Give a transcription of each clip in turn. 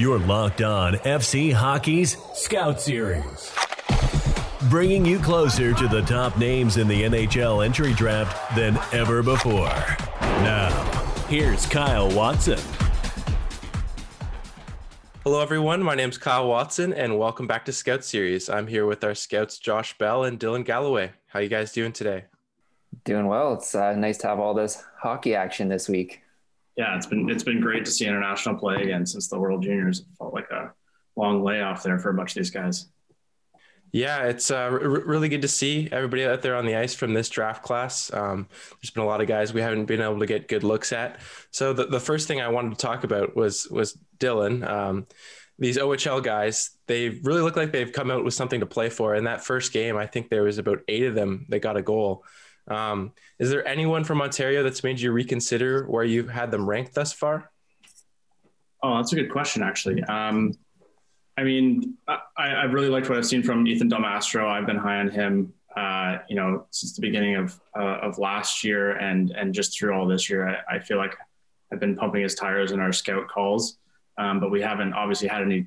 You're locked on FC Hockey's Scout Series. Bringing you closer to the top names in the NHL entry draft than ever before. Now, here's Kyle Watson. Hello, everyone. My name's Kyle Watson, and welcome back to Scout Series. I'm here with our scouts, Josh Bell and Dylan Galloway. How you guys doing today? Doing well. It's uh, nice to have all this hockey action this week yeah, it's been it's been great to see international play again since the World Juniors. Felt like a long layoff there for a bunch of these guys. Yeah, it's uh, r- really good to see everybody out there on the ice from this draft class. Um, there's been a lot of guys we haven't been able to get good looks at. So the, the first thing I wanted to talk about was was Dylan. Um, these OHL guys, they really look like they've come out with something to play for. In that first game, I think there was about eight of them that got a goal. Um, is there anyone from Ontario that's made you reconsider where you've had them ranked thus far? Oh, that's a good question, actually. Um, I mean, I, I really liked what I've seen from Ethan Del Mastro. I've been high on him, uh, you know, since the beginning of uh, of last year, and and just through all this year. I, I, feel like I've been pumping his tires in our scout calls, um, but we haven't obviously had any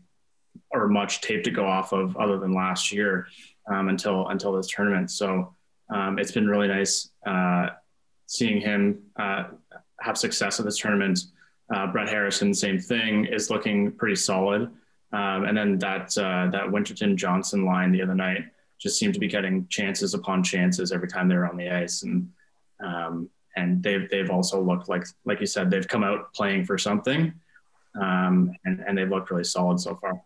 or much tape to go off of other than last year um, until until this tournament. So um, it's been really nice uh, seeing him uh, have success at this tournament. Uh, Brett Harrison, same thing, is looking pretty solid. Um, and then that uh, that Winterton Johnston line the other night just seemed to be getting chances upon chances every time they were on the ice, and um, and they've they've also looked like like you said they've come out playing for something, um, and and they've looked really solid so far.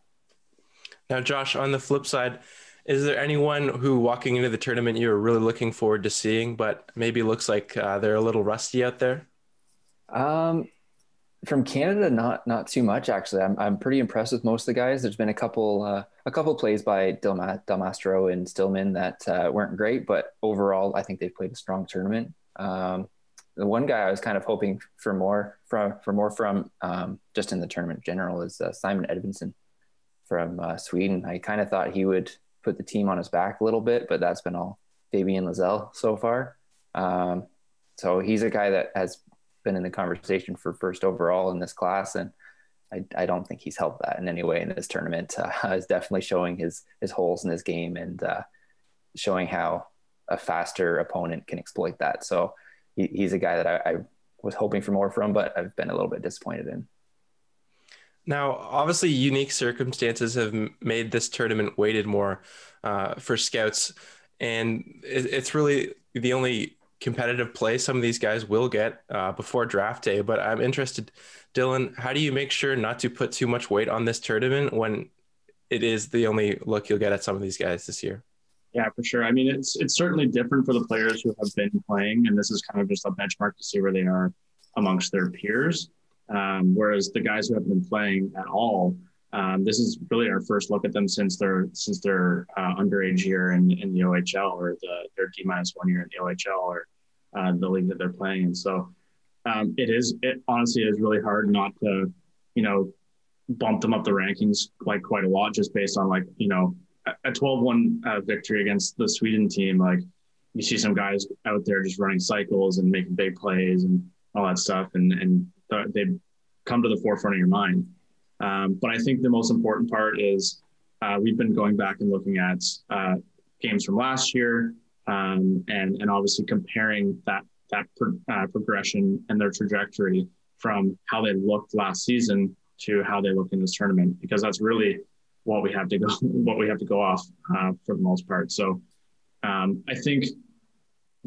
Now, Josh, on the flip side, is there anyone who walking into the tournament you are really looking forward to seeing, but maybe looks like uh, they're a little rusty out there? Um, from Canada, not not too much actually. I'm I'm pretty impressed with most of the guys. There's been a couple uh, a couple plays by Del, Del Mastro and Stillman that uh, weren't great, but overall, I think they've played a strong tournament. Um, the one guy I was kind of hoping for more from for more from um, just in the tournament general is uh, Simon Edvinsson from uh, Sweden. I kind of thought he would put the team on his back a little bit, but that's been all Fabian Lysell so far. Um, so he's a guy that has been in the conversation for first overall in this class, and I, I don't think he's helped that in any way in this tournament. Uh, is definitely showing his his holes in his game and uh, showing how a faster opponent can exploit that. So he, he's a guy that I, I was hoping for more from, but I've been a little bit disappointed in. Now, obviously, unique circumstances have made this tournament weighted more uh, for scouts, and it's really the only competitive play some of these guys will get uh, before draft day. But I'm interested, Dylan, how do you make sure not to put too much weight on this tournament when it is the only look you'll get at some of these guys this year? Yeah, for sure. I mean, it's it's certainly different for the players who have been playing, and this is kind of just a benchmark to see where they are amongst their peers. Um, whereas the guys who haven't been playing at all, um, this is really our first look at them since their since their uh, underage year in, in the OHL or the, their D minus one year in the OHL or uh, the league that they're playing in. So um, it is it honestly is really hard not to you know bump them up the rankings like quite a lot just based on like you know a 12-1 uh, victory against the Sweden team like you see some guys out there just running cycles and making big plays and all that stuff and and they come to the forefront of your mind. Um, but I think the most important part is uh, we've been going back and looking at uh, games from last year um, and and obviously comparing that that pro- uh, progression and their trajectory from how they looked last season to how they look in this tournament because that's really what we have to go what we have to go off uh, for the most part. So um, I think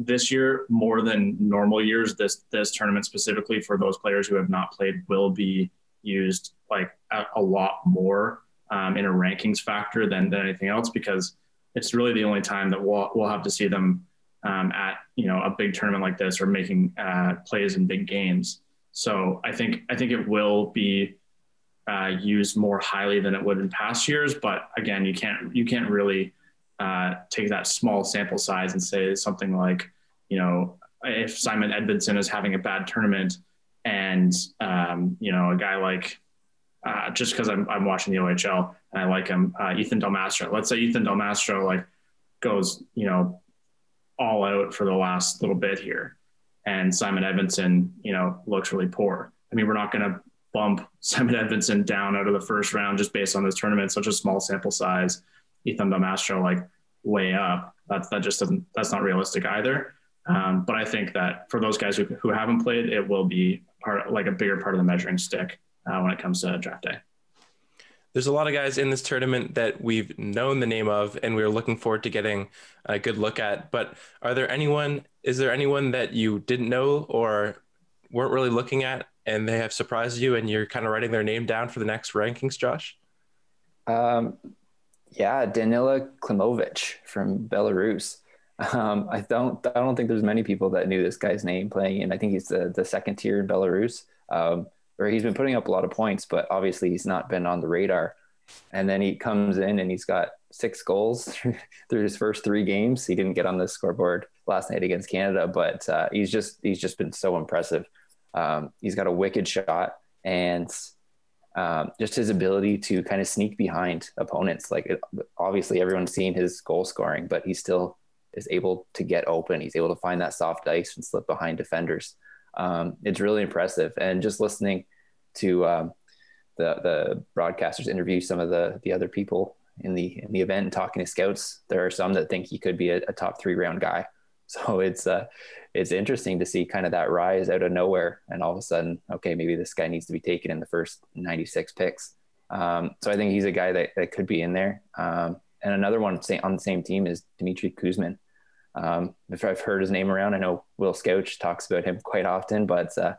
this year more than normal years this this tournament specifically for those players who have not played will be used like a, a lot more um, in a rankings factor than, than anything else because it's really the only time that we'll, we'll have to see them um, at you know a big tournament like this or making uh, plays in big games. So i think i think it will be uh, used more highly than it would in past years but again you can't you can't really uh, take that small sample size and say something like, you know, if Simon Edvinsson is having a bad tournament and, um, you know, a guy like, uh, just because I'm, I'm watching the OHL and I like him, uh, Ethan Del Mastro, let's say Ethan Del Mastro like goes, you know, all out for the last little bit here and Simon Edvinsson, you know, looks really poor. I mean, we're not going to bump Simon Edvinsson down out of the first round just based on this tournament, such a small sample size. Ethan Del Mastro like way up. That's that just doesn't that's not realistic either. Um, but I think that for those guys who, who haven't played, it will be part like a bigger part of the measuring stick uh, when it comes to draft day. There's a lot of guys in this tournament that we've known the name of, and we're looking forward to getting a good look at. But are there anyone? Is there anyone that you didn't know or weren't really looking at, and they have surprised you, and you're kind of writing their name down for the next rankings, Josh? Um, yeah, Danila Klimovich from Belarus. Um, I don't I don't think there's many people that knew this guy's name playing, and I think he's the the second tier in Belarus. Um, where he's been putting up a lot of points, but obviously he's not been on the radar. And then he comes in and he's got six goals through his first three games. He didn't get on the scoreboard last night against Canada, but uh, he's just he's just been so impressive. Um, he's got a wicked shot and um, just his ability to kind of sneak behind opponents. Like it, obviously everyone's seen his goal scoring, but he still is able to get open. He's able to find that soft ice and slip behind defenders. Um, it's really impressive. And just listening to um, the the broadcasters interview some of the the other people in the in the event and talking to scouts, there are some that think he could be a, a top three round guy. So it's uh, it's interesting to see kind of that rise out of nowhere, and all of a sudden, okay, maybe this guy needs to be taken in the first 96 picks. Um, so I think he's a guy that, that could be in there. Um, and another one on the same team is Dmitry Kuzmin. Um, if I've heard his name around, I know Will Scouch talks about him quite often, but uh,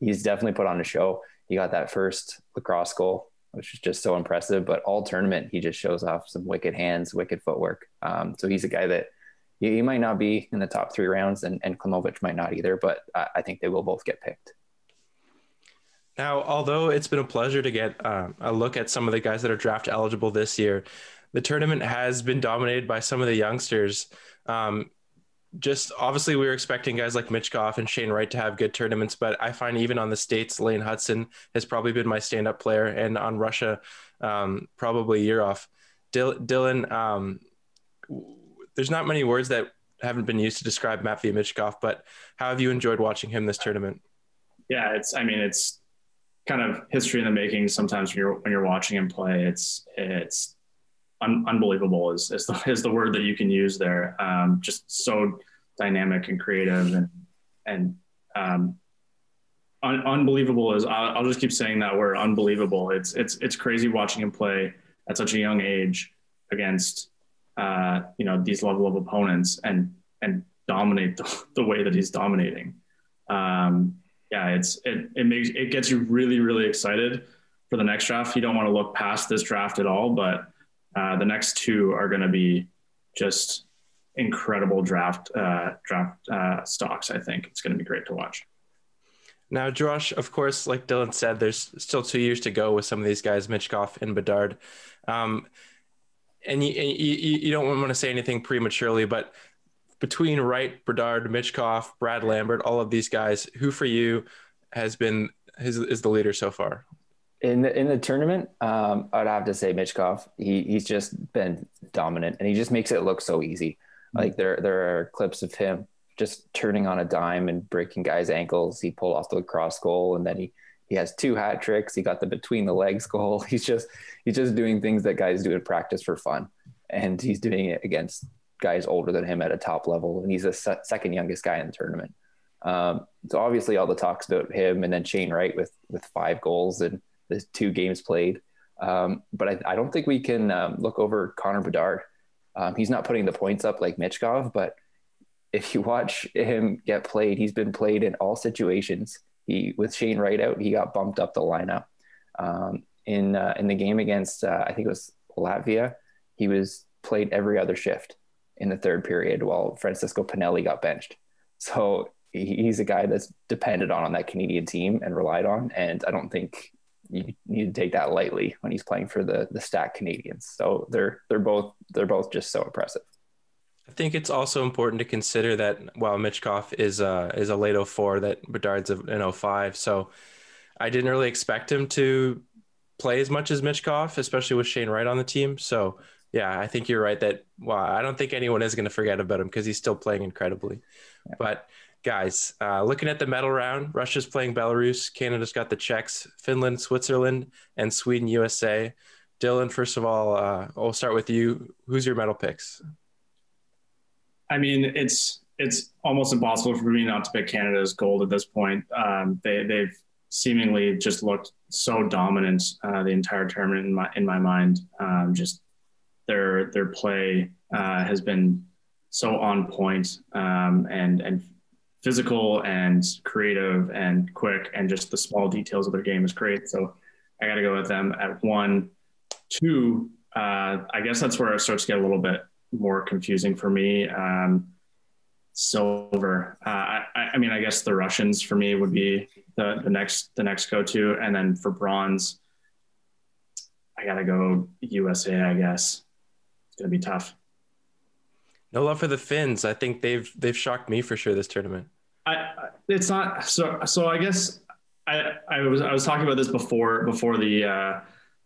he's definitely put on a show he got that first lacrosse goal, which is just so impressive. But all tournament, he just shows off some wicked hands, wicked footwork. Um, so he's a guy that he, he, might not be in the top three rounds, and, and Klimovich might not either, but I, I think they will both get picked. Now, although it's been a pleasure to get um, a look at some of the guys that are draft eligible this year, the tournament has been dominated by some of the youngsters. Um, just obviously we were expecting guys like Michkov and Shane Wright to have good tournaments, but I find even on the states, Lane Hutson has probably been my stand-up player, and on Russia, um, probably a year off. Dylan, um, there's not many words that haven't been used to describe Matvey Michkov, but how have you enjoyed watching him this tournament? Yeah, it's. I mean, it's kind of history in the making. Sometimes when you're when you're watching him play, it's it's un- unbelievable is, is the, is the word that you can use there. Um, just so dynamic and creative and, and, um, un- unbelievable is I'll, I'll, just keep saying that word unbelievable. It's, it's, it's crazy watching him play at such a young age against, uh, you know, these level of opponents and, and dominate the, the way that he's dominating. Um, yeah, it's, it, it makes, it gets you really, really excited for the next draft. You don't want to look past this draft at all, but uh, the next two are going to be just incredible draft uh, draft uh, stocks. I think it's going to be great to watch. Now, Josh, of course, like Dylan said, there's still two years to go with some of these guys, Michkov and Bedard. Um, and you, you, you don't want to say anything prematurely, but between Wright, Bedard, Michkov, Brad Lambert, all of these guys, who for you has been his, is the leader so far? in the in the tournament, um, I'd have to say Michkov. He he's just been dominant, and he just makes it look so easy. Like there there are clips of him just turning on a dime and breaking guys' ankles. He pulled off the cross goal, and then he he has two hat tricks. He got the between the legs goal. He's just he's just doing things that guys do in practice for fun, and he's doing it against guys older than him at a top level, and he's the se- second youngest guy in the tournament. Um, so obviously, all the talks about him, and then Shane Wright with with five goals and the two games played. Um, but I, I, don't think we can um, look over Connor Bedard. Um, he's not putting the points up like Michkov, but if you watch him get played, he's been played in all situations. He with Shane Wright out, he got bumped up the lineup. Um, in uh, in the game against uh, I think it was Latvia, he was played every other shift in the third period while Francesco Pinelli got benched. So he's a guy that's depended on on that Canadian team and relied on. And I don't think you need to take that lightly when he's playing for the the stack Canadians. So they're they're both they're both just so impressive. I think it's also important to consider that while Michkov is uh is a late 04, that Bedard's an 05. So I didn't really expect him to play as much as Michkov, especially with Shane Wright on the team. So yeah, I think you're right that well, I don't think anyone is going to forget about him because he's still playing incredibly. Yeah. But guys, uh, looking at the medal round, Russia's playing Belarus, Canada's got the Czechs, Finland, Switzerland, and Sweden, USA. Dylan, first of all, uh, I'll start with you. Who's your medal picks? I mean, it's it's almost impossible for me not to pick Canada as gold at this point. Um, they they've seemingly just looked so dominant uh, the entire tournament in my in my mind. Um, just their their play uh, has been so on point um, and and physical and creative and quick and just the small details of their game is great. So I got to go with them at one, two. Uh, I guess that's where it starts to get a little bit more confusing for me. Um, silver. Uh, I, I, mean, I guess the Russians for me would be the, the next the next go to, and then for bronze, I gotta go USA. I guess it's gonna be tough. No love for the Finns. I think they've they've shocked me for sure this tournament. I it's not so so. I guess I I was I was talking about this before before the uh,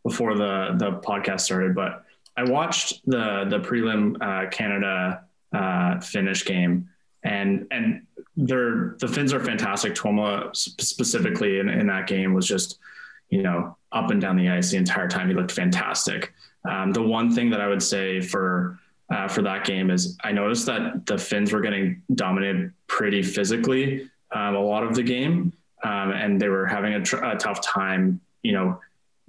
before the the podcast started, but I watched the the prelim uh, Canada uh, Finnish game, and and they're the Finns are fantastic. Tuomo specifically in, in that game was just you know up and down the ice the entire time. He looked fantastic. Um, the one thing that I would say for uh, for that game is I noticed that the Finns were getting dominated pretty physically um, a lot of the game, um, and they were having a, tr- a, tough time, you know,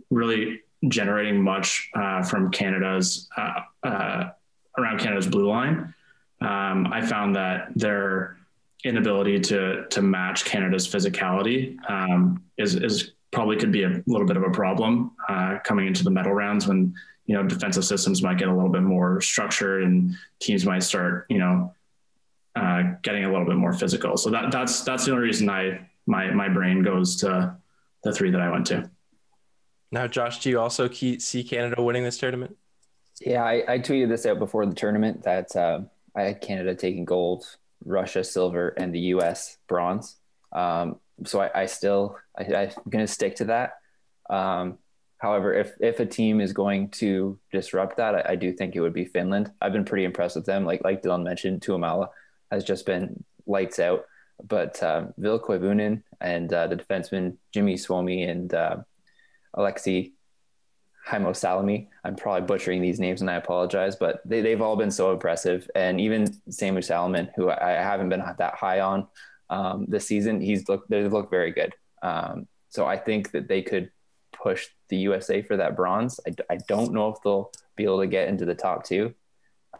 really generating much uh, from Canada's uh, uh, around Canada's blue line. Um, I found that their inability to to match Canada's physicality um, is is probably could be a little bit of a problem uh, coming into the medal rounds when you know defensive systems might get a little bit more structured and teams might start you know uh, getting a little bit more physical. So that that's that's the only reason I my my brain goes to the three that I went to. Now, Josh, do you also see Canada winning this tournament? Yeah, I, I tweeted this out before the tournament that uh, I had Canada taking gold, Russia silver, and the U.S. bronze. Um, so I, I still I, am going to stick to that. Um, however, if if a team is going to disrupt that, I, I, do think it would be Finland. I've been pretty impressed with them. Like like Dylan mentioned, Tuomaala has just been lights out. But uh, Koivunen and uh, the defenseman Jimi Suomi and uh, Alexi Haimo Salami. I'm probably butchering these names and I apologize, but they, they've all been so impressive. And even Samu Salomon, who I, haven't been that high on um, this season, he's looked, they look very good. Um, so I think that they could push the USA for that bronze. I, I don't know if they'll be able to get into the top two.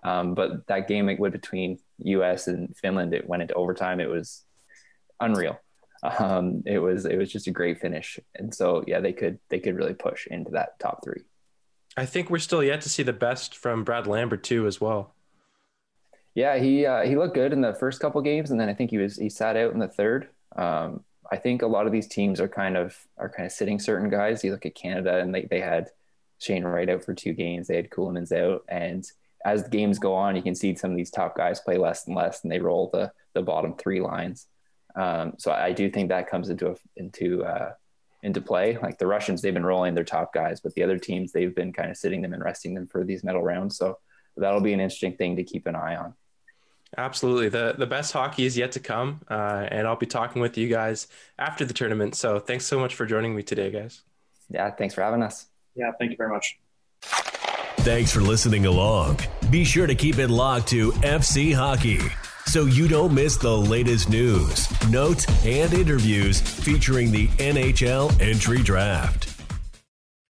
Um, but that game it went between US and Finland, it went into overtime. It was unreal um, it was it was just a great finish, and so yeah, they could they could really push into that top three. I think we're still yet to see the best from Brad Lambert too, as well. Yeah, he uh, he looked good in the first couple games, and then I think he was he sat out in the third. Um, I think a lot of these teams are kind of are kind of sitting certain guys. You look at Canada, and they they had Shane Wright out for two games. They had Ceulemans out, and as the games go on, you can see some of these top guys play less and less, and they roll the the bottom three lines. Um, so I do think that comes into into uh, into play. Like the Russians, they've been rolling their top guys, but the other teams, they've been kind of sitting them and resting them for these medal rounds. So that'll be an interesting thing to keep an eye on. Absolutely. The the best hockey is yet to come. Uh, and I'll be talking with you guys after the tournament. So thanks so much for joining me today, guys. Yeah, thanks for having us. Yeah, thank you very much. Thanks for listening along. Be sure to keep it locked to FC Hockey so you don't miss the latest news, notes, and interviews featuring the NHL entry draft.